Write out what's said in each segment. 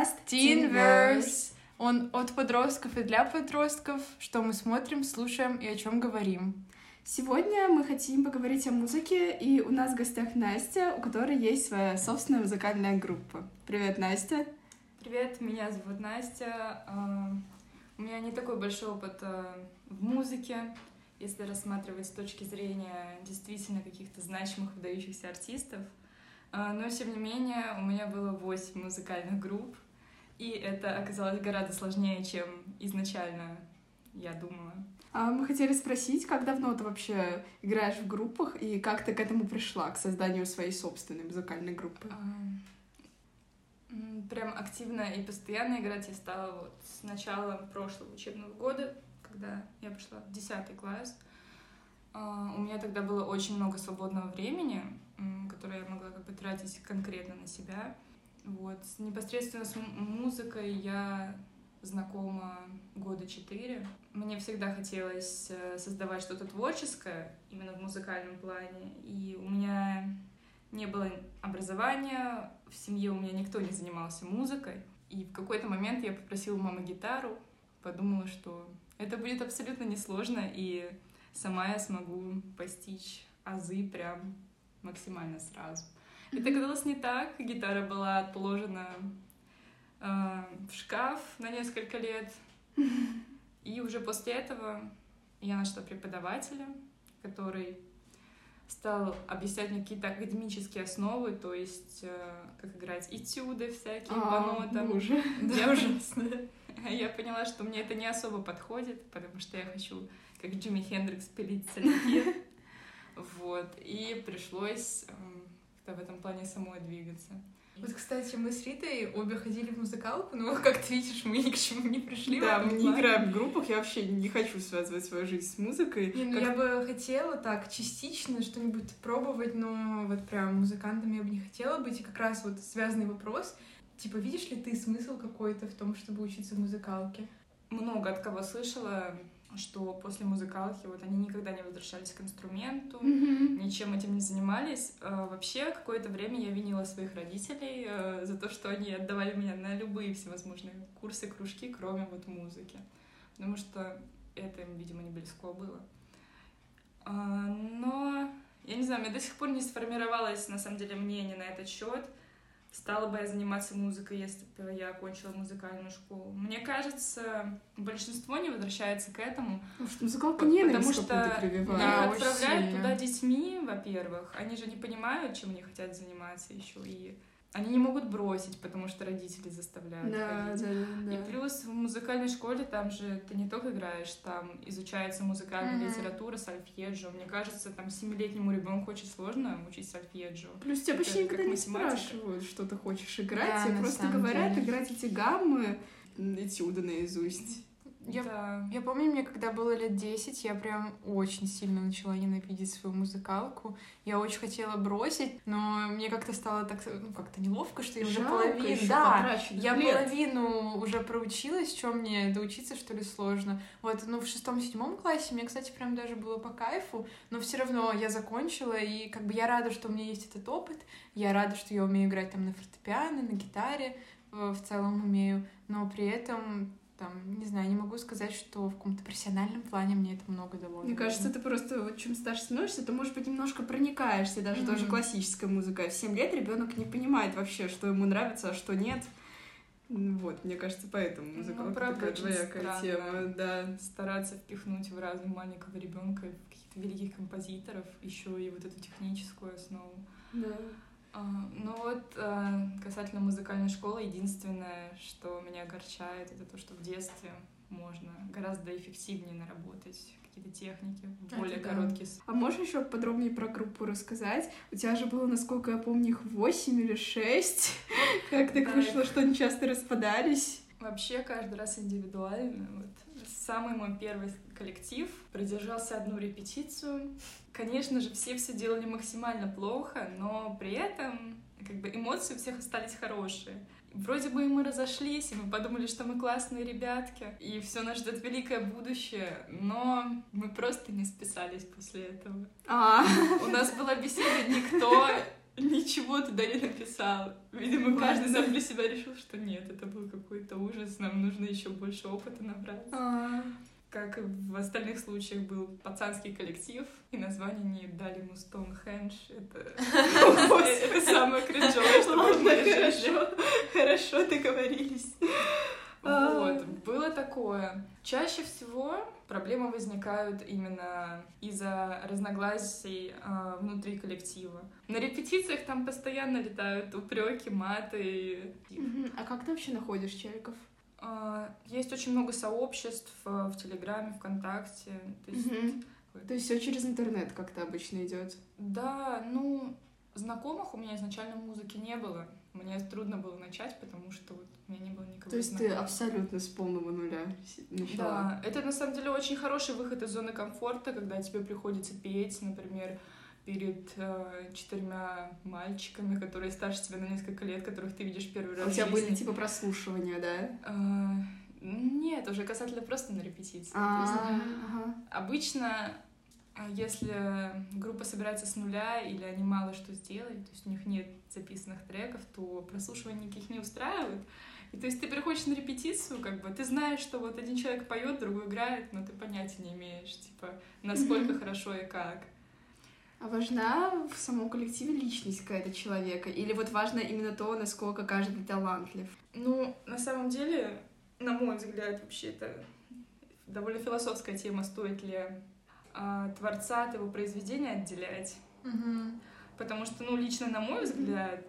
подкаст Teenverse. Он от подростков и для подростков, что мы смотрим, слушаем и о чем говорим. Сегодня мы хотим поговорить о музыке, и у нас в гостях Настя, у которой есть своя собственная музыкальная группа. Привет, Настя! Привет, меня зовут Настя. А, у меня не такой большой опыт а, в музыке, если рассматривать с точки зрения действительно каких-то значимых, выдающихся артистов. А, но, тем не менее, у меня было 8 музыкальных групп, и это оказалось гораздо сложнее, чем изначально я думала. А мы хотели спросить, как давно ты вообще играешь в группах и как ты к этому пришла, к созданию своей собственной музыкальной группы? А, прям активно и постоянно играть я стала вот с начала прошлого учебного года, когда я пошла в 10 класс. А, у меня тогда было очень много свободного времени, которое я могла как бы тратить конкретно на себя. Вот. Непосредственно с музыкой я знакома года четыре. Мне всегда хотелось э, создавать что-то творческое, именно в музыкальном плане. И у меня не было образования, в семье у меня никто не занимался музыкой. И в какой-то момент я попросила мамы гитару, подумала, что это будет абсолютно несложно, и сама я смогу постичь азы прям максимально сразу. Это оказалось не так. Гитара была отложена э, в шкаф на несколько лет. И уже после этого я нашла преподавателя, который стал объяснять мне какие-то академические основы, то есть э, как играть этюды всякие а, по нотам. Уже. Я ужасно. Я поняла, что мне это не особо подходит, потому что я хочу, как Джимми Хендрикс, пилить соляки. Вот. И пришлось в этом плане самой двигаться. Вот, кстати, мы с Ритой обе ходили в музыкалку, но, как ты видишь, мы ни к чему не пришли. Да, мы не играем в группах, я вообще не хочу связывать свою жизнь с музыкой. Не, ну как... я бы хотела так частично что-нибудь пробовать, но вот прям музыкантом я бы не хотела быть. И как раз вот связанный вопрос, типа, видишь ли ты смысл какой-то в том, чтобы учиться в музыкалке? Много от кого слышала, что после музыкалки вот они никогда не возвращались к инструменту, mm-hmm. ничем этим не занимались. А, вообще какое-то время я винила своих родителей э, за то, что они отдавали меня на любые всевозможные курсы, кружки, кроме вот музыки, потому что это им, видимо, не близко было. А, но я не знаю, у меня до сих пор не сформировалось на самом деле мнение на этот счет. Стала бы я заниматься музыкой, если бы я окончила музыкальную школу? Мне кажется, большинство не возвращается к этому. Потому что музыкалка не Потому что да, отправляют туда детьми, во-первых. Они же не понимают, чем они хотят заниматься еще. И они не могут бросить, потому что родители заставляют да, ходить. Да, да, да. И плюс в музыкальной школе там же ты не только играешь, там изучается музыкальная mm-hmm. литература, сольфеджио. Мне кажется, там семилетнему ребенку очень сложно учить сольфеджио. Плюс тебя почти никогда не спрашивают, что ты хочешь играть, да, тебе просто говорят деле. играть эти гаммы, этюды наизусть. Я, да. я помню, мне когда было лет 10, я прям очень сильно начала ненавидеть свою музыкалку. Я очень хотела бросить, но мне как-то стало так, ну, как-то неловко, что я уже половину... Да, я лет. половину уже проучилась, что мне доучиться, что ли, сложно. Вот, ну, в шестом-седьмом классе мне, кстати, прям даже было по кайфу, но все равно я закончила, и как бы я рада, что у меня есть этот опыт, я рада, что я умею играть там на фортепиано, на гитаре, в целом умею, но при этом там, не знаю, не могу сказать, что в каком-то профессиональном плане мне это много дало. Мне кажется, ты просто вот чем старше становишься, ты, может быть, немножко проникаешься, даже mm-hmm. тоже классическая музыка. В 7 лет ребенок не понимает вообще, что ему нравится, а что нет. Вот, мне кажется, поэтому музыка ну, такая двоякая тема, да. Стараться впихнуть в разум маленького ребенка каких-то великих композиторов, еще и вот эту техническую основу. Да. А, ну вот, а, касательно музыкальной школы, единственное, что меня огорчает, это то, что в детстве можно гораздо эффективнее наработать какие-то техники, более это короткие. Да. А можешь еще подробнее про группу рассказать? У тебя же было, насколько я помню, их восемь или шесть. Как так вышло, что они часто распадались? Вообще каждый раз индивидуально. Вот. Самый мой первый коллектив продержался одну репетицию. Конечно же, все все делали максимально плохо, но при этом как бы эмоции у всех остались хорошие. Вроде бы и мы разошлись, и мы подумали, что мы классные ребятки, и все нас ждет великое будущее, но мы просто не списались после этого. А. У нас была беседа, никто ничего туда не написал. Видимо, каждый сам для себя решил, что нет, это был какой-то ужас, нам нужно еще больше опыта набрать. А. Как и в остальных случаях был пацанский коллектив, и название не дали ему Стоунхендж. Это, самое кринжовое, что жизни. Хорошо, хорошо договорились. Вот, было такое. Чаще всего проблемы возникают именно из-за разногласий э, внутри коллектива. На репетициях там постоянно летают упреки, маты. А как ты вообще находишь челиков? Э, есть очень много сообществ э, в Телеграме, ВКонтакте. То есть. То есть все через интернет как-то обычно идет. Да, ну, знакомых у меня изначально в музыке не было. Мне трудно было начать, потому что вот у меня не было никого То есть ты знакомых. абсолютно с полного нуля начала. Да, это на самом деле очень хороший выход из зоны комфорта, когда тебе приходится петь, например, перед э, четырьмя мальчиками, которые старше тебя на несколько лет, которых ты видишь первый раз. А у тебя были типа прослушивания, да? Э, нет, уже касательно просто на репетиции. А. Обычно, если группа собирается с нуля или они мало что сделали, то есть у них нет записанных треков, то прослушивания никаких не устраивают. И то есть ты приходишь на репетицию, как бы ты знаешь, что вот один человек поет, другой играет, но ты понятия не имеешь, типа, насколько хорошо и как. А важна в самом коллективе личность какая-то человека? Или вот важно именно то, насколько каждый талантлив? Ну, на самом деле, на мой взгляд, вообще это довольно философская тема, стоит ли а, творца от его произведения отделять. Мгм. Потому что, ну, лично на мой взгляд,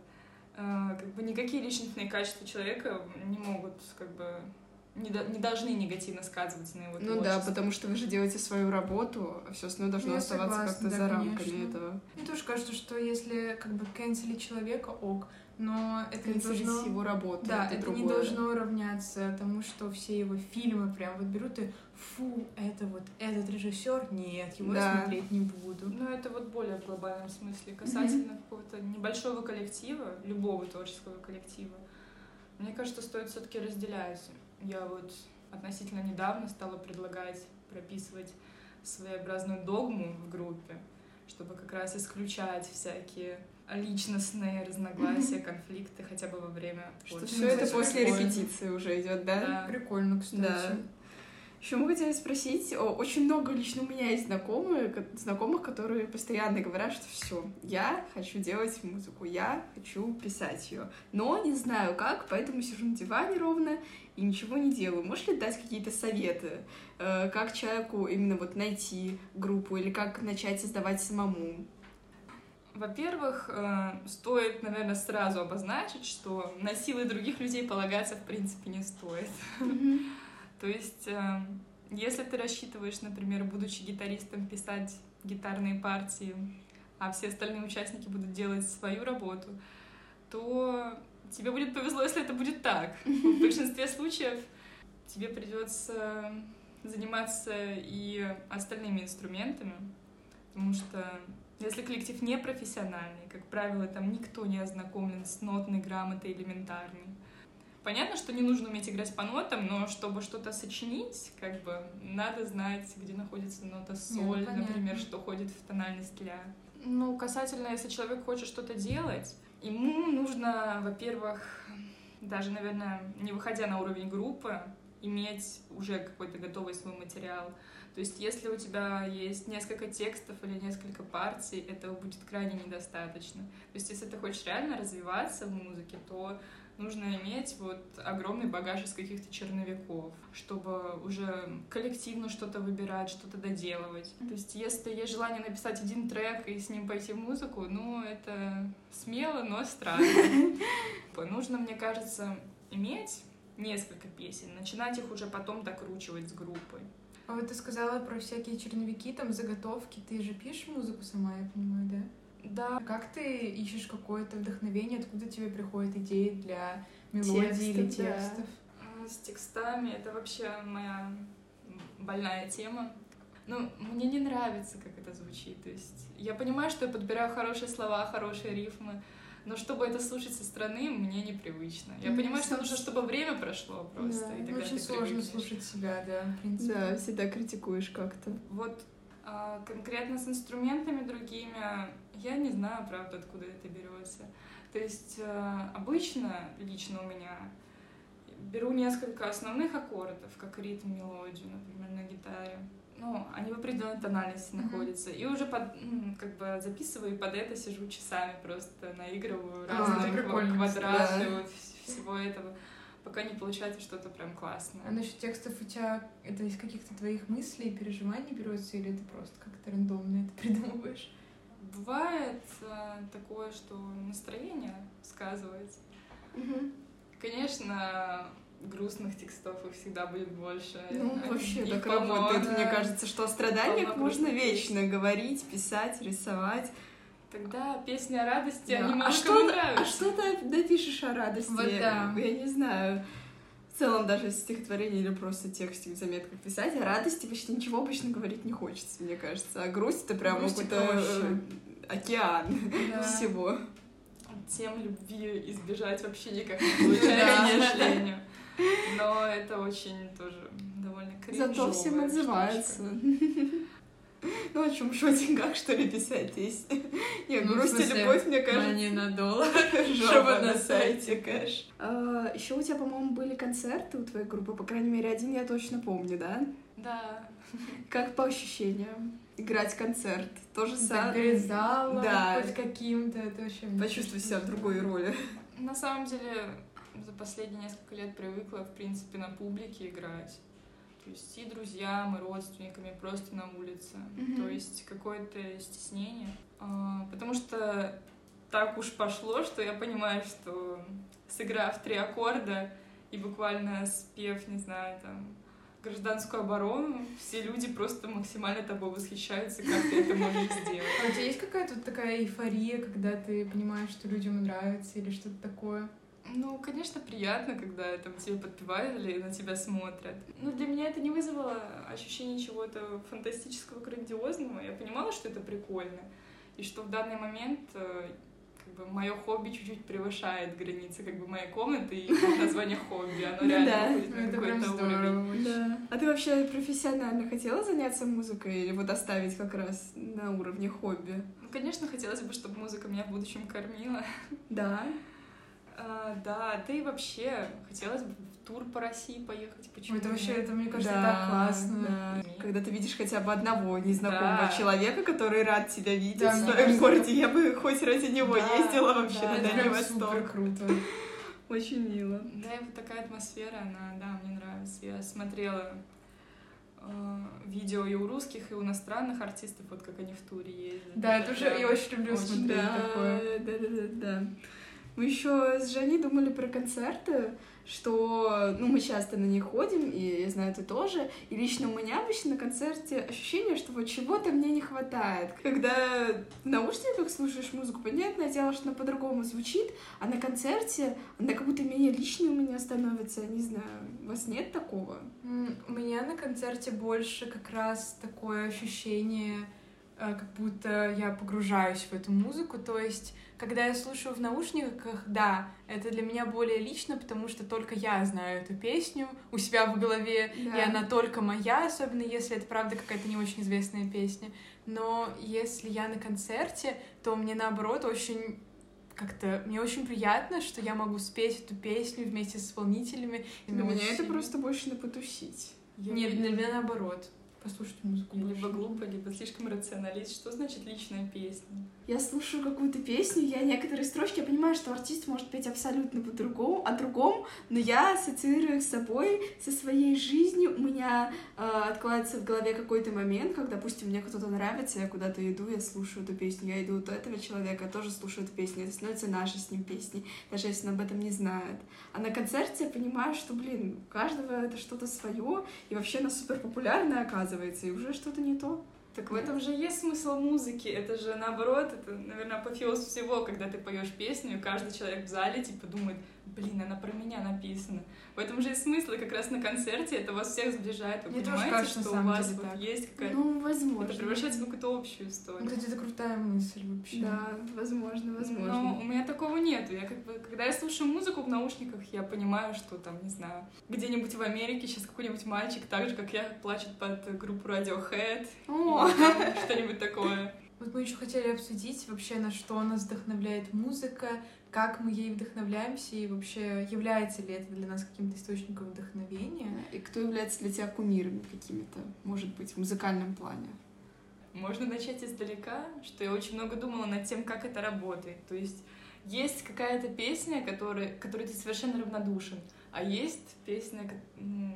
э, как бы никакие личностные качества человека не могут, как бы, не, до- не должны негативно сказываться на его Ну да, творчестве. потому что вы же делаете свою работу, а все остальное должно Я оставаться согласна, как-то да, за рамками конечно. этого. Мне тоже кажется, что если как бы канцелить человека, ок, но это не должно... его работу, Да, это, это, не должно равняться тому, что все его фильмы прям вот берут и фу, это вот этот режиссер, нет, его я Да. смотреть не буду. Ну, это вот более в глобальном смысле. Касательно какого-то небольшого коллектива, любого творческого коллектива, мне кажется, стоит все-таки разделять. Я вот относительно недавно стала предлагать прописывать своеобразную догму в группе, чтобы как раз исключать всякие личностные разногласия, конфликты хотя бы во время Что все это после прикольно. репетиции уже идет, да? Да. Прикольно, кстати. Да. Еще мы хотели спросить, о, очень много лично у меня есть знакомые, ко- знакомых, которые постоянно говорят, что все, я хочу делать музыку, я хочу писать ее, но не знаю как, поэтому сижу на диване ровно и ничего не делаю. Можешь ли дать какие-то советы, э, как человеку именно вот найти группу или как начать создавать самому? Во-первых, э, стоит, наверное, сразу обозначить, что на силы других людей полагаться в принципе не стоит. То есть, э, если ты рассчитываешь, например, будучи гитаристом, писать гитарные партии, а все остальные участники будут делать свою работу, то тебе будет повезло, если это будет так. В большинстве случаев тебе придется заниматься и остальными инструментами, потому что если коллектив не профессиональный, как правило, там никто не ознакомлен с нотной грамотой элементарной. Понятно, что не нужно уметь играть по нотам, но чтобы что-то сочинить, как бы надо знать, где находится нота соль, понятно. например, что ходит в тональность ля. Ну, касательно, если человек хочет что-то делать, ему нужно, во-первых, даже, наверное, не выходя на уровень группы, иметь уже какой-то готовый свой материал. То есть, если у тебя есть несколько текстов или несколько партий, этого будет крайне недостаточно. То есть, если ты хочешь реально развиваться в музыке, то нужно иметь вот огромный багаж из каких-то черновиков, чтобы уже коллективно что-то выбирать, что-то доделывать. То есть, если есть желание написать один трек и с ним пойти в музыку, ну, это смело, но странно. Нужно, мне кажется, иметь несколько песен, начинать их уже потом докручивать с группой. А вот ты сказала про всякие черновики, там, заготовки. Ты же пишешь музыку сама, я понимаю, да? Да, А как ты ищешь какое-то вдохновение? Откуда тебе приходят идеи для мелодий или Текстов, да. текстов? А, С текстами это вообще моя больная тема. Ну, мне не нравится, как это звучит. То есть я понимаю, что я подбираю хорошие слова, хорошие рифмы, но чтобы это слушать со стороны, мне непривычно. Я Мгм, понимаю, что нужно, чтобы время прошло просто, Да, и тогда Очень ты сложно привыкнешь. слушать себя, да, в принципе. Да, всегда критикуешь как-то. Вот А конкретно с инструментами другими я не знаю, правда, откуда это берется. То есть э, обычно, лично у меня, беру несколько основных аккордов, как ритм, мелодию, например, на гитаре. Ну, они в определенной тональности mm-hmm. находятся. И уже под, как бы записываю, и под это сижу часами просто наигрываю а, разные а, квадраты, да. вот всего этого пока не получается что-то прям классное. А насчет текстов у тебя это из каких-то твоих мыслей, переживаний берется, или ты просто как-то рандомно это придумываешь? Бывает э, такое, что настроение сказывается. Угу. Конечно, грустных текстов их всегда будет больше. Ну, Они, вообще так работает. Мне кажется, что о страданиях можно вечно говорить, писать, рисовать. Тогда песни о радости, да. они а что, А что ты напишешь о радости? Вот да. Я не знаю. В целом, даже стихотворение или просто текстик в заметках писать, о радости почти ничего обычно говорить не хочется, мне кажется. А грусть — это прям какой-то э, океан да. всего. Тем любви избежать вообще никак не получается, к сожалению. Но это очень тоже довольно кринжовая Зато всем отзываются. Ну, о чем же о деньгах, что ли, писать песни? Не, ну, грусть и любовь, мне кажется. не на доллар, жопа на сайте кэш. А, Еще у тебя, по-моему, были концерты у твоей группы, по крайней мере, один я точно помню, да? Да. Как по ощущениям? Играть концерт. То же самое. Да. хоть каким-то, это вообще... Почувствуй себя в другой роли. На самом деле, за последние несколько лет привыкла, в принципе, на публике играть. То есть и друзьям, и родственниками, просто на улице. Mm-hmm. То есть какое-то стеснение. А, потому что так уж пошло, что я понимаю, что сыграв три аккорда и буквально спев, не знаю, там, гражданскую оборону, все люди просто максимально тобой восхищаются, как ты это можешь сделать. А у тебя есть какая-то такая эйфория, когда ты понимаешь, что людям нравится или что-то такое? Ну, конечно, приятно, когда там тебе подпевают или на тебя смотрят. Но для меня это не вызвало ощущение чего-то фантастического, грандиозного. Я понимала, что это прикольно. И что в данный момент э, как бы мое хобби чуть-чуть превышает границы как бы моей комнаты и название хобби. Оно реально уходит на какой-то уровень. Да. А ты вообще профессионально хотела заняться музыкой или вот оставить как раз на уровне хобби? Ну, конечно, хотелось бы, чтобы музыка меня в будущем кормила. Да. А, да, да и вообще хотелось бы в тур по России поехать. Почему? Это вообще, это мне кажется, да, так классно. Да. Когда ты видишь хотя бы одного незнакомого да. человека, который рад тебя видеть да, в своем городе, я бы хоть ради него да, ездила вообще да, на Дальний Восток. Супер круто. Очень мило. Да, и вот такая атмосфера, она, да, мне нравится. Я смотрела э, видео и у русских, и у иностранных артистов, вот как они в туре ездят. Да, это уже я очень люблю очень, смотреть да, такое. Да, да, да, да. Мы еще с Женей думали про концерты, что, ну, мы часто на них ходим, и я знаю, ты тоже, и лично у меня обычно на концерте ощущение, что вот чего-то мне не хватает. Когда в наушниках слушаешь музыку, понятное дело, что она по-другому звучит, а на концерте она как будто менее личной у меня становится, не знаю, у вас нет такого? У меня на концерте больше как раз такое ощущение, э, как будто я погружаюсь в эту музыку, то есть когда я слушаю в наушниках, да, это для меня более лично, потому что только я знаю эту песню у себя в голове, да. и она только моя, особенно если это правда какая-то не очень известная песня. Но если я на концерте, то мне наоборот очень как-то мне очень приятно, что я могу спеть эту песню вместе с исполнителями. Для меня очень... это просто больше на потусить. Нет, для меня наоборот послушать музыку. Я либо глупо, либо слишком рационалист. Что значит личная песня? Я слушаю какую-то песню, я некоторые строчки, я понимаю, что артист может петь абсолютно по-другому, о другом, но я ассоциирую их с собой, со своей жизнью. У меня э, откладывается в голове какой-то момент, когда, допустим, мне кто-то нравится, я куда-то иду, я слушаю эту песню, я иду у этого человека, тоже слушаю эту песню, это становится нашей с ним песней, даже если он об этом не знает. А на концерте я понимаю, что, блин, у каждого это что-то свое, и вообще она супер популярная оказывается, и уже что-то не то. Так в этом же есть смысл музыки. Это же наоборот, это, наверное, апофеоз всего, когда ты поешь песню, и каждый человек в зале типа думает, блин, она про меня написана. В этом же и смысл, как раз на концерте это вас всех сближает. Вы Мне понимаете, кажется, что у вас вот есть какая-то... Ну, возможно. Это превращается в какую-то общую историю. Ну, кстати, это крутая мысль вообще. Да, возможно, возможно. Но у меня такого нету. Я как бы, когда я слушаю музыку в наушниках, я понимаю, что там, не знаю, где-нибудь в Америке сейчас какой-нибудь мальчик, так же, как я, плачет под группу Radiohead. О. Что-нибудь такое. Вот мы еще хотели обсудить вообще, на что нас вдохновляет музыка, как мы ей вдохновляемся и вообще является ли это для нас каким-то источником вдохновения. И кто является для тебя кумирами какими-то, может быть, в музыкальном плане? Можно начать издалека, что я очень много думала над тем, как это работает. То есть есть какая-то песня, которой, которой ты совершенно равнодушен, а есть песня,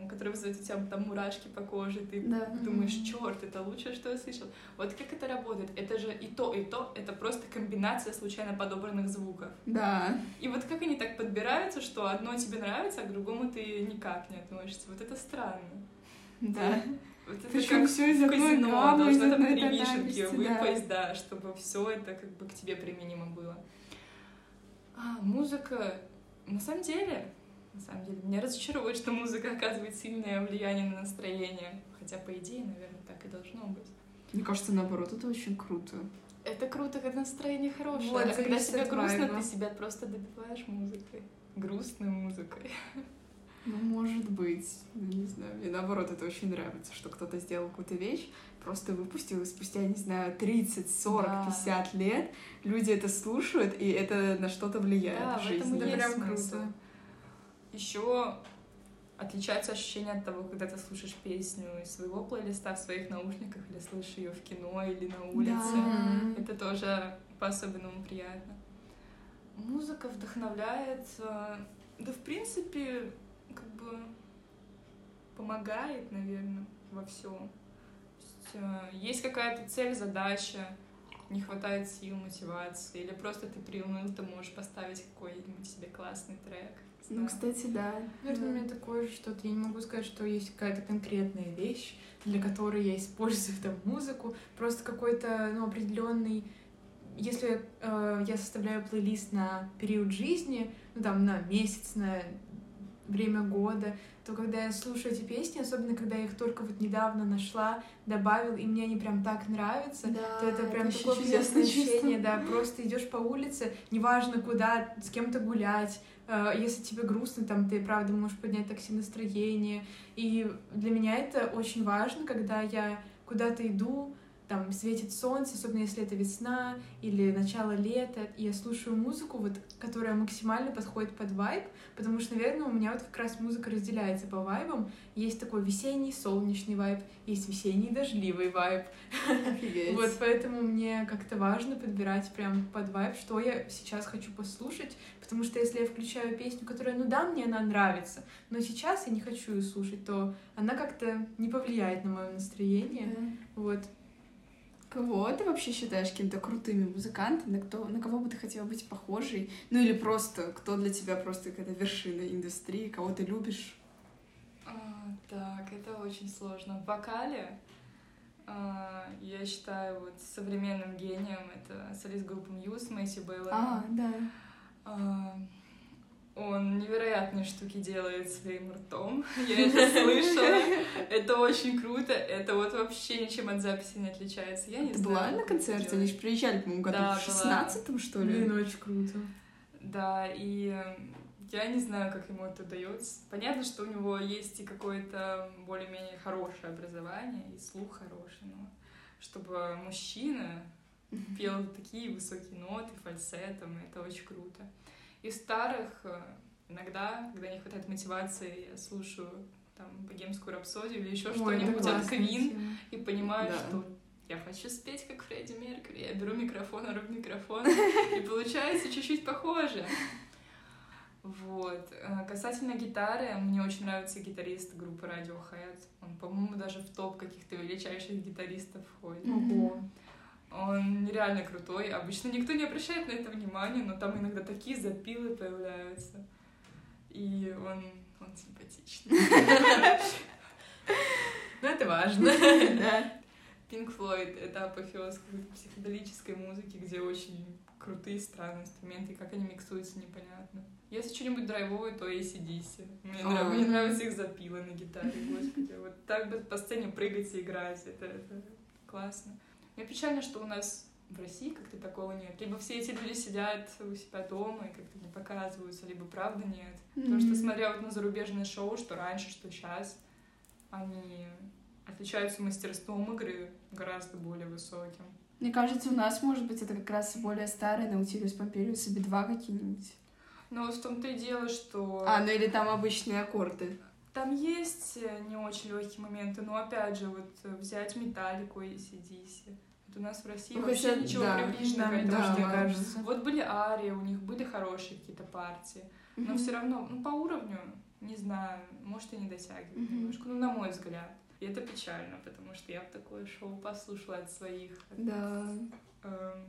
которая вызывает у тебя там мурашки по коже, ты да. думаешь, черт, это лучшее, что я слышал. Вот как это работает? Это же и то, и то, это просто комбинация случайно подобранных звуков. Да. И вот как они так подбираются, что одно тебе нравится, а к другому ты никак не относишься. Вот это странно. Да. Вот это Причем как все из одной гаммы, должно там три вишенки выпасть, да. да, чтобы все это как бы к тебе применимо было. А, музыка, на самом деле, на самом деле, меня разочаровывает, что музыка оказывает сильное влияние на настроение. Хотя, по идее, наверное, так и должно быть. Мне кажется, наоборот, это очень круто. Это круто, когда настроение хорошее. Вот, а когда тебе грустно, ты себя просто добиваешь музыкой. Грустной музыкой. Ну, может быть. Ну, не знаю. Мне наоборот это очень нравится, что кто-то сделал какую-то вещь, просто выпустил, и спустя, не знаю, 30, 40, да. 50 лет люди это слушают, и это на что-то влияет да, в жизни. Это прям круто. Еще отличается ощущение от того, когда ты слушаешь песню из своего плейлиста в своих наушниках или слышишь ее в кино или на улице. Да. Это тоже по-особенному приятно. Музыка вдохновляет, э, да в принципе как бы помогает, наверное, во всем. Есть, э, есть какая-то цель, задача, не хватает сил, мотивации, или просто ты приуныл, ты можешь поставить какой-нибудь себе классный трек. Ну, кстати, да. Наверное, да. у меня такое же что-то. Я не могу сказать, что есть какая-то конкретная вещь, для которой я использую там музыку. Просто какой-то, ну, определенный если э, я составляю плейлист на период жизни, ну там на месяц, на время года, то когда я слушаю эти песни, особенно когда я их только вот недавно нашла, добавил, и мне они прям так нравятся, да, то это прям это такое чудесное ощущение, да, просто идешь по улице, неважно куда, с кем-то гулять, э, если тебе грустно, там ты правда можешь поднять такси настроение, и для меня это очень важно, когда я куда-то иду, там светит солнце, особенно если это весна или начало лета, и я слушаю музыку, вот, которая максимально подходит под вайб, потому что, наверное, у меня вот как раз музыка разделяется по вайбам. Есть такой весенний солнечный вайб, есть весенний дождливый вайб. Вот, поэтому мне как-то важно подбирать прям под вайб, что я сейчас хочу послушать, потому что если я включаю песню, которая, ну да, мне она нравится, но сейчас я не хочу ее слушать, то она как-то не повлияет на мое настроение. Вот. Кого ты вообще считаешь какими-то крутыми музыкантами? На, кто, на кого бы ты хотела быть похожей? Ну или просто, кто для тебя просто какая-то вершина индустрии, кого ты любишь? А, так, это очень сложно. В вокале а, я считаю вот современным гением это солист группы Muse Мэйси Бейла. А, да. А, он невероятные штуки делает своим ртом. Я это слышала. Это очень круто. Это вот вообще ничем от записи не отличается. Я не Ты знаю. была на концерте? Они же приезжали, по-моему, году да, в шестнадцатом, что ли? Блин, очень круто. Да, и эм, я не знаю, как ему это дается. Понятно, что у него есть и какое-то более-менее хорошее образование, и слух хороший, но чтобы мужчина пел такие высокие ноты фальцетом, это очень круто. Из старых э, иногда, когда не хватает мотивации, я слушаю там богемскую рапсодию или еще что-нибудь от Квин и понимаю, да. что я хочу спеть как Фредди Меркьюри. Я беру микрофон, ору микрофон, и получается чуть-чуть похоже. Вот. Э, касательно гитары, мне очень нравится гитарист группы Radiohead. Он, по-моему, даже в топ каких-то величайших гитаристов входит. Ого. Он нереально крутой. Обычно никто не обращает на это внимания, но там иногда такие запилы появляются. И он, он симпатичный. Ну, это важно. Pink Floyd — это апофеоз психоделической музыки, где очень крутые, странные инструменты, как они миксуются, непонятно. Если что-нибудь драйвовое, то ACDC. Мне, нрав... Мне нравятся их запилы на гитаре, господи. Вот так бы по сцене прыгать и играть, это, это классно. Мне печально, что у нас в России как-то такого нет. Либо все эти люди сидят у себя дома и как-то не показываются, либо правда нет. Mm-hmm. Потому что смотря вот на зарубежные шоу, что раньше, что сейчас, они отличаются мастерством игры гораздо более высоким. Мне кажется, у нас, может быть, это как раз более старые Наутилус Помпилиус и Би-2 какие-нибудь. Но в том-то и дело, что... А, ну или там обычные аккорды. Там есть э, не очень легкие моменты, но опять же, вот э, взять металлику и CDC. Вот у нас в России ну, вообще хотя, ничего да, приближенного к этому, да, мне кажется. Вот были арии, у них были хорошие какие-то партии, но mm-hmm. все равно, ну, по уровню, не знаю, может, и не дотягивают mm-hmm. немножко, ну, на мой взгляд. И это печально, потому что я бы такое шоу послушала от своих от, да. э,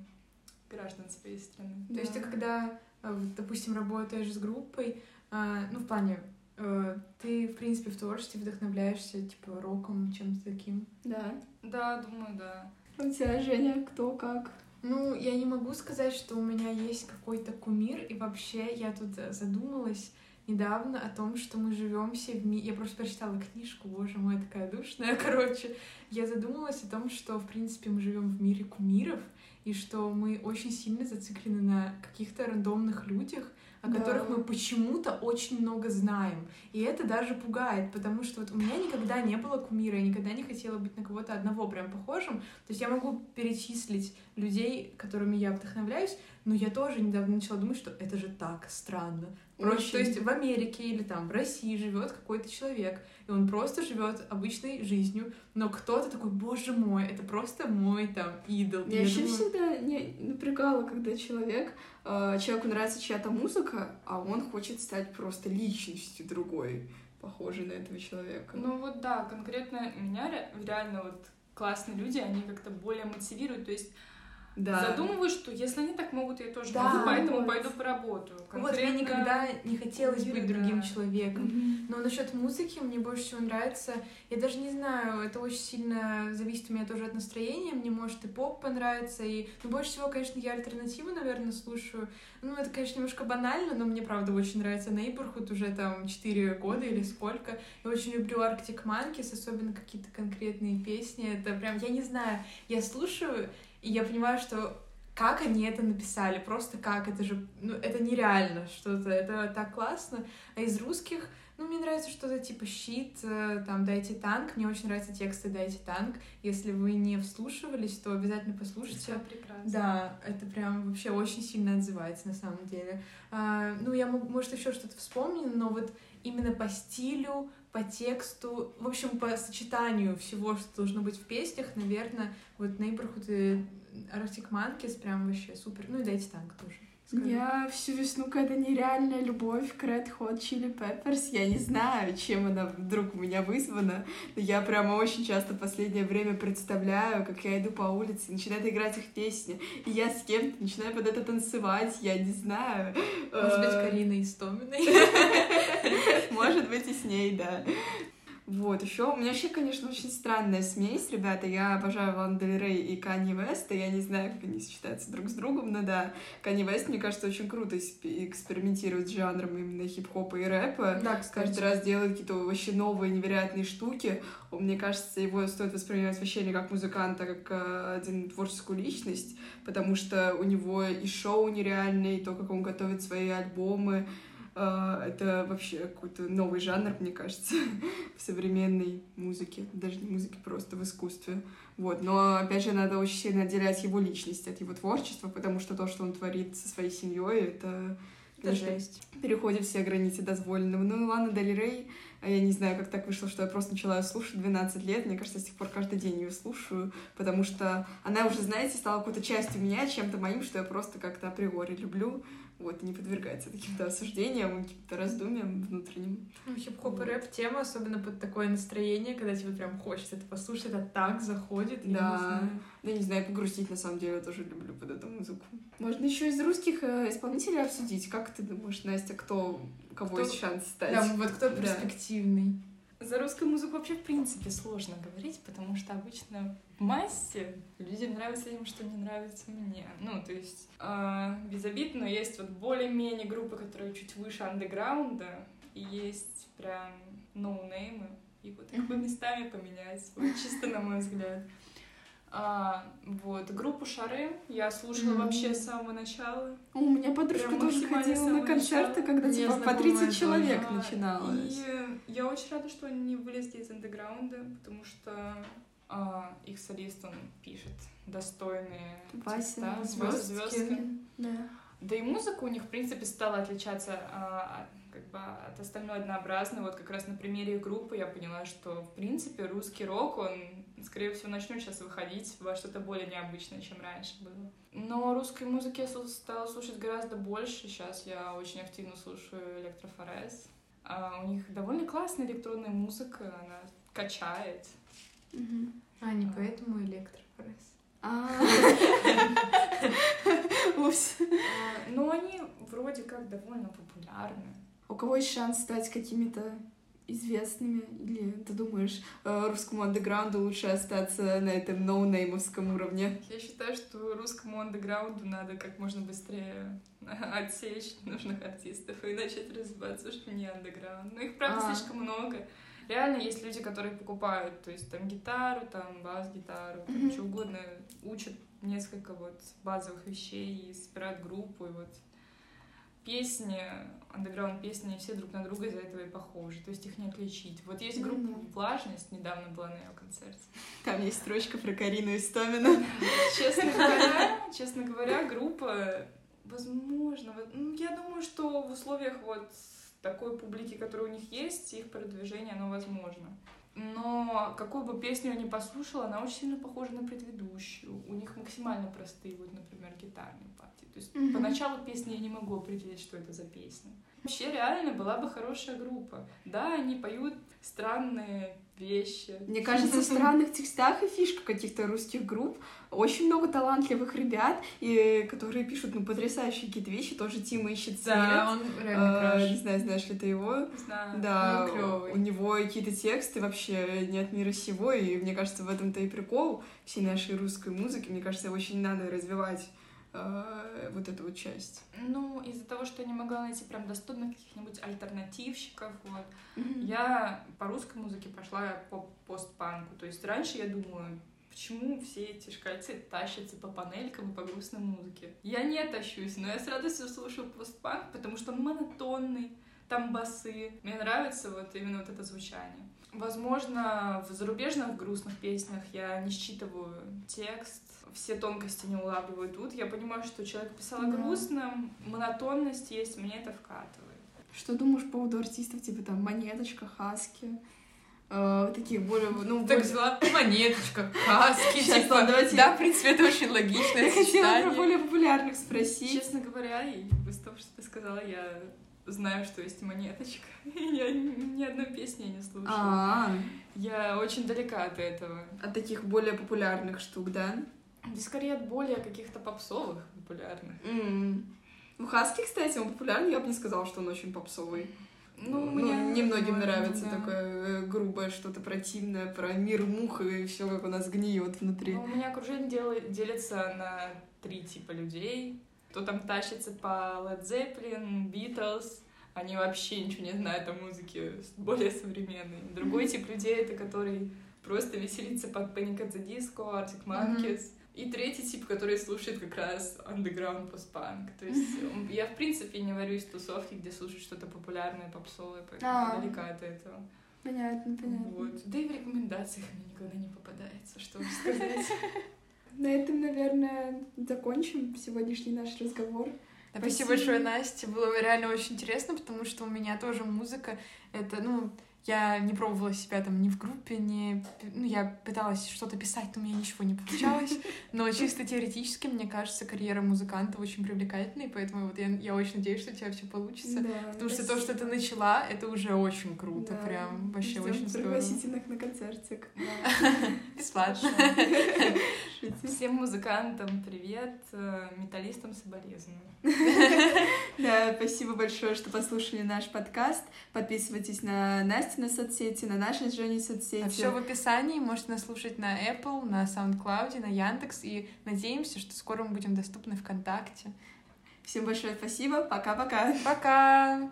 граждан своей страны. То да. есть ты когда, э, допустим, работаешь с группой, э, ну, в плане э, ты, в принципе, в творчестве вдохновляешься, типа, роком, чем-то таким? Да. Да, думаю, да. У тебя, Женя, кто как? Ну, я не могу сказать, что у меня есть какой-то кумир, и вообще я тут задумалась, недавно о том, что мы живем все в мире. Я просто прочитала книжку, боже мой, такая душная, короче. Я задумалась о том, что, в принципе, мы живем в мире кумиров, и что мы очень сильно зациклены на каких-то рандомных людях, о да. которых мы почему-то очень много знаем. И это даже пугает, потому что вот у меня никогда не было кумира, я никогда не хотела быть на кого-то одного прям похожим. То есть я могу перечислить людей, которыми я вдохновляюсь, но я тоже недавно начала думать, что это же так странно. Просто, то есть в Америке или там в России живет какой-то человек, и он просто живет обычной жизнью, но кто-то такой, боже мой, это просто мой там идол. Меня еще думаю... всегда не напрягало, когда человек, э, человеку нравится чья-то музыка, а он хочет стать просто личностью другой, похожей на этого человека. Ну вот да, конкретно меня реально вот классные люди, они как-то более мотивируют, то есть да. задумываюсь, что если они так могут, я тоже да, могу, поэтому вот. пойду поработаю. Конкретно... Вот мне никогда не хотелось быть другим да. человеком. Mm-hmm. Но насчет музыки мне больше всего нравится. Я даже не знаю, это очень сильно зависит у меня тоже от настроения. Мне может и поп понравится, и ну, больше всего, конечно, я альтернативу, наверное, слушаю. Ну, это, конечно, немножко банально, но мне, правда, очень нравится Neighborhood уже там 4 года или сколько. Я очень люблю Arctic Monkeys, особенно какие-то конкретные песни. Это прям, я не знаю, я слушаю, и я понимаю, что как они это написали, просто как, это же, ну, это нереально что-то, это так классно. А из русских, ну, мне нравится что-то типа «Щит», э, там «Дайте танк», мне очень нравятся тексты «Дайте танк». Если вы не вслушивались, то обязательно послушайте. Все прекрасно. Да, это прям вообще очень сильно отзывается на самом деле. А, ну, я, может, еще что-то вспомню, но вот именно по стилю, по тексту, в общем, по сочетанию всего, что должно быть в песнях, наверное, вот Neighborhood и Arctic Monkeys прям вообще супер. Ну и Дайте танк тоже. Скажи. Я всю весну какая-то нереальная любовь к Red Hot Chili Peppers. Я не знаю, чем она вдруг у меня вызвана, но я прямо очень часто в последнее время представляю, как я иду по улице, начинает играть их песни, и я с кем-то начинаю под это танцевать, я не знаю. Может быть, э, Карина Истоминой? Может быть, и с ней, да. Вот, еще у меня вообще, конечно, очень странная смесь, ребята. Я обожаю Лан Дель Рей и Канни Веста. Я не знаю, как они сочетаются друг с другом, но да, Канни Вест, мне кажется, очень круто экспериментирует с жанром именно хип-хопа и рэпа. Да, кстати. Каждый раз делает какие-то вообще новые невероятные штуки. Мне кажется, его стоит воспринимать вообще не как музыканта, а как э, один творческую личность, потому что у него и шоу нереальное, и то, как он готовит свои альбомы, это вообще какой-то новый жанр, мне кажется, в современной музыке, даже не музыке, просто в искусстве. Вот. Но, опять же, надо очень сильно отделять его личность от его творчества, потому что то, что он творит со своей семьей, это, это жесть. переходит все границы дозволенного. Ну, ладно, Дали Рей, а я не знаю, как так вышло, что я просто начала ее слушать 12 лет. Мне кажется, с тех пор каждый день ее слушаю, потому что она уже, знаете, стала какой-то частью меня, чем-то моим, что я просто как-то априори люблю вот, не подвергается каким-то осуждениям, каким-то раздумьям внутренним. Ну, хип-хоп и рэп тема, особенно под такое настроение, когда тебе прям хочется это послушать, это так заходит. Да, я не знаю. Да, не знаю, погрустить на самом деле я тоже люблю под эту музыку. Можно еще из русских э, исполнителей обсудить. Как ты думаешь, Настя, кто, кого кто... есть шанс стать? Да, вот кто перспективный. Да. За русскую музыку вообще в принципе сложно говорить, потому что обычно в массе людям нравится тем, что не нравится мне. Ну, то есть э, без обид, но есть вот более-менее группы, которые чуть выше андеграунда, и есть прям ноунеймы, их вот их бы местами поменять, вот, чисто на мой взгляд. А, вот, группу Шары я слушала Мгм. вообще с самого начала. У меня подружка Прям тоже ходила на концерты, начала. когда типа по знакомая 30 тоже. человек А, начиналось. И я очень рада, что они не вылезли из андеграунда, потому что а, их солист, он пишет достойные Вася, Вася звездки. Звёздкин. Да. Да и музыка у них, в принципе, стала отличаться а, как бы от остальной однообразной. Вот как раз на примере группы я поняла, что, в принципе, русский рок, он, скорее всего, начнет сейчас выходить во что-то более необычное, чем раньше было. Но русской музыки я стала слушать гораздо больше. Сейчас я очень активно слушаю Электрофорез. А, у них довольно классная электронная музыка, она качает. Мгм. А, не поэтому электропресс. А. Упс. А, Но они вроде как довольно популярны. У кого есть шанс стать какими-то известными? Или ты думаешь, э, русскому андеграунду лучше остаться на этом ноунеймовском уровне? Я считаю, что русскому андеграунду надо как можно быстрее отсечь нужных артистов и начать развиваться уже не андеграунд. Но их, правда, А. слишком много. Реально есть люди, которые покупают, то есть там гитару, там бас-гитару, Мгм. что угодно, учат несколько вот базовых вещей и собирают группу, и вот песни, андеграунд песни, все друг на друга из-за этого и похожи, то есть их не отличить. Вот есть группа Мгм. «Влажность», недавно была на ее концерте. Там есть строчка про Карину Истомину. Честно говоря, честно говоря, группа, возможно, ну, я думаю, что в условиях вот такой публики, которая у них есть, их продвижение, оно возможно. Но какую бы песню я ни послушала, она очень сильно похожа на предыдущую. У них максимально простые, вот, например, гитарные партии. То есть Мгм. поначалу песни я не могу определить, что это за песня. Вообще реально была бы хорошая группа. Да, они поют странные вещи. Мне кажется, в странных текстах и фишка каких-то русских групп очень много талантливых ребят, и, которые пишут ну, потрясающие какие-то вещи. Тоже Тима ищет цвет. Да, он реально Э, краш. Не знаю, знаешь ли ты его. Знаю. Да, Ну, клёвый. у него какие-то тексты вообще не от мира сего, и мне кажется, в этом-то и прикол всей нашей русской музыки. Мне кажется, очень надо развивать э, вот эту вот часть. Ну, из-за того, что я не могла найти прям доступных каких-нибудь альтернативщиков, вот, я по русской музыке пошла по постпанку. То есть раньше я думаю, почему все эти шкальцы тащатся по панелькам и по грустной музыке. Я не тащусь, но я с радостью слушаю постпанк, потому что он монотонный, там басы. Мне нравится вот именно вот это звучание. Возможно, в зарубежных грустных песнях я не считываю текст, все тонкости не улавливаю тут. Я понимаю, что человек писал Да. грустном, монотонность есть, мне это вкатывает. Что думаешь по поводу артистов, типа там Монеточка, Хаски? э, таких более, ну, Так более- взяла монеточка, каски, Щас, типа. давайте- Да, в принципе, это очень логичное Я хотела про более популярных спросить. Честно говоря, и из того, что ты сказала, я знаю, что есть монеточка. Я ни одной песни не слушала. А, Я очень далека от этого. от таких более популярных штук, да? Да скорее от более каких-то попсовых популярных. Ну, Хаски, кстати, он популярный, я бы не сказала, что он очень попсовый. Ну, Ну, мне немногим нормально, нравится да. такое э, грубое, что-то противное про мир мух и все, как у нас гниет внутри. Ну, у меня окружение дел- делится на три типа людей. Кто там тащится по Led Zeppelin, Beatles, они вообще ничего не знают о музыке более современной. Другой тип людей — это который просто веселится под Panic at the Disco, Arctic Monkeys. И третий тип, который слушает как раз underground постпанк. То есть я, в принципе, не варюсь в тусовке, где слушают что-то популярное, попсовое, поэтому А. далека от этого. Понятно, понятно. Вот. Да и в рекомендациях мне никогда не попадается, что сказать. На этом, наверное, закончим сегодняшний наш разговор. Спасибо Спасибо. большое, Настя. Было реально очень интересно, потому что у меня тоже музыка. Это, ну, я не пробовала себя там ни в группе, ни... Ну, я пыталась что-то писать, но у меня ничего не получалось. Но чисто теоретически, мне кажется, карьера музыканта очень привлекательной, поэтому вот я, я очень надеюсь, что у тебя все получится. Да, Потому что то, спасибо. что ты начала, это уже очень круто. Да. Прям вообще Ждём очень здорово. пригласительных на концертик. Бесплатно. Всем музыкантам привет, э, металлистам соболезную. Да, спасибо большое, что послушали наш подкаст. Подписывайтесь на Настю на соцсети, на наши с Женей соцсети. Все в описании. Можете нас слушать на Apple, на SoundCloud, на Яндекс. И надеемся, что скоро мы будем доступны ВКонтакте. Всем большое спасибо. Пока-пока. Пока!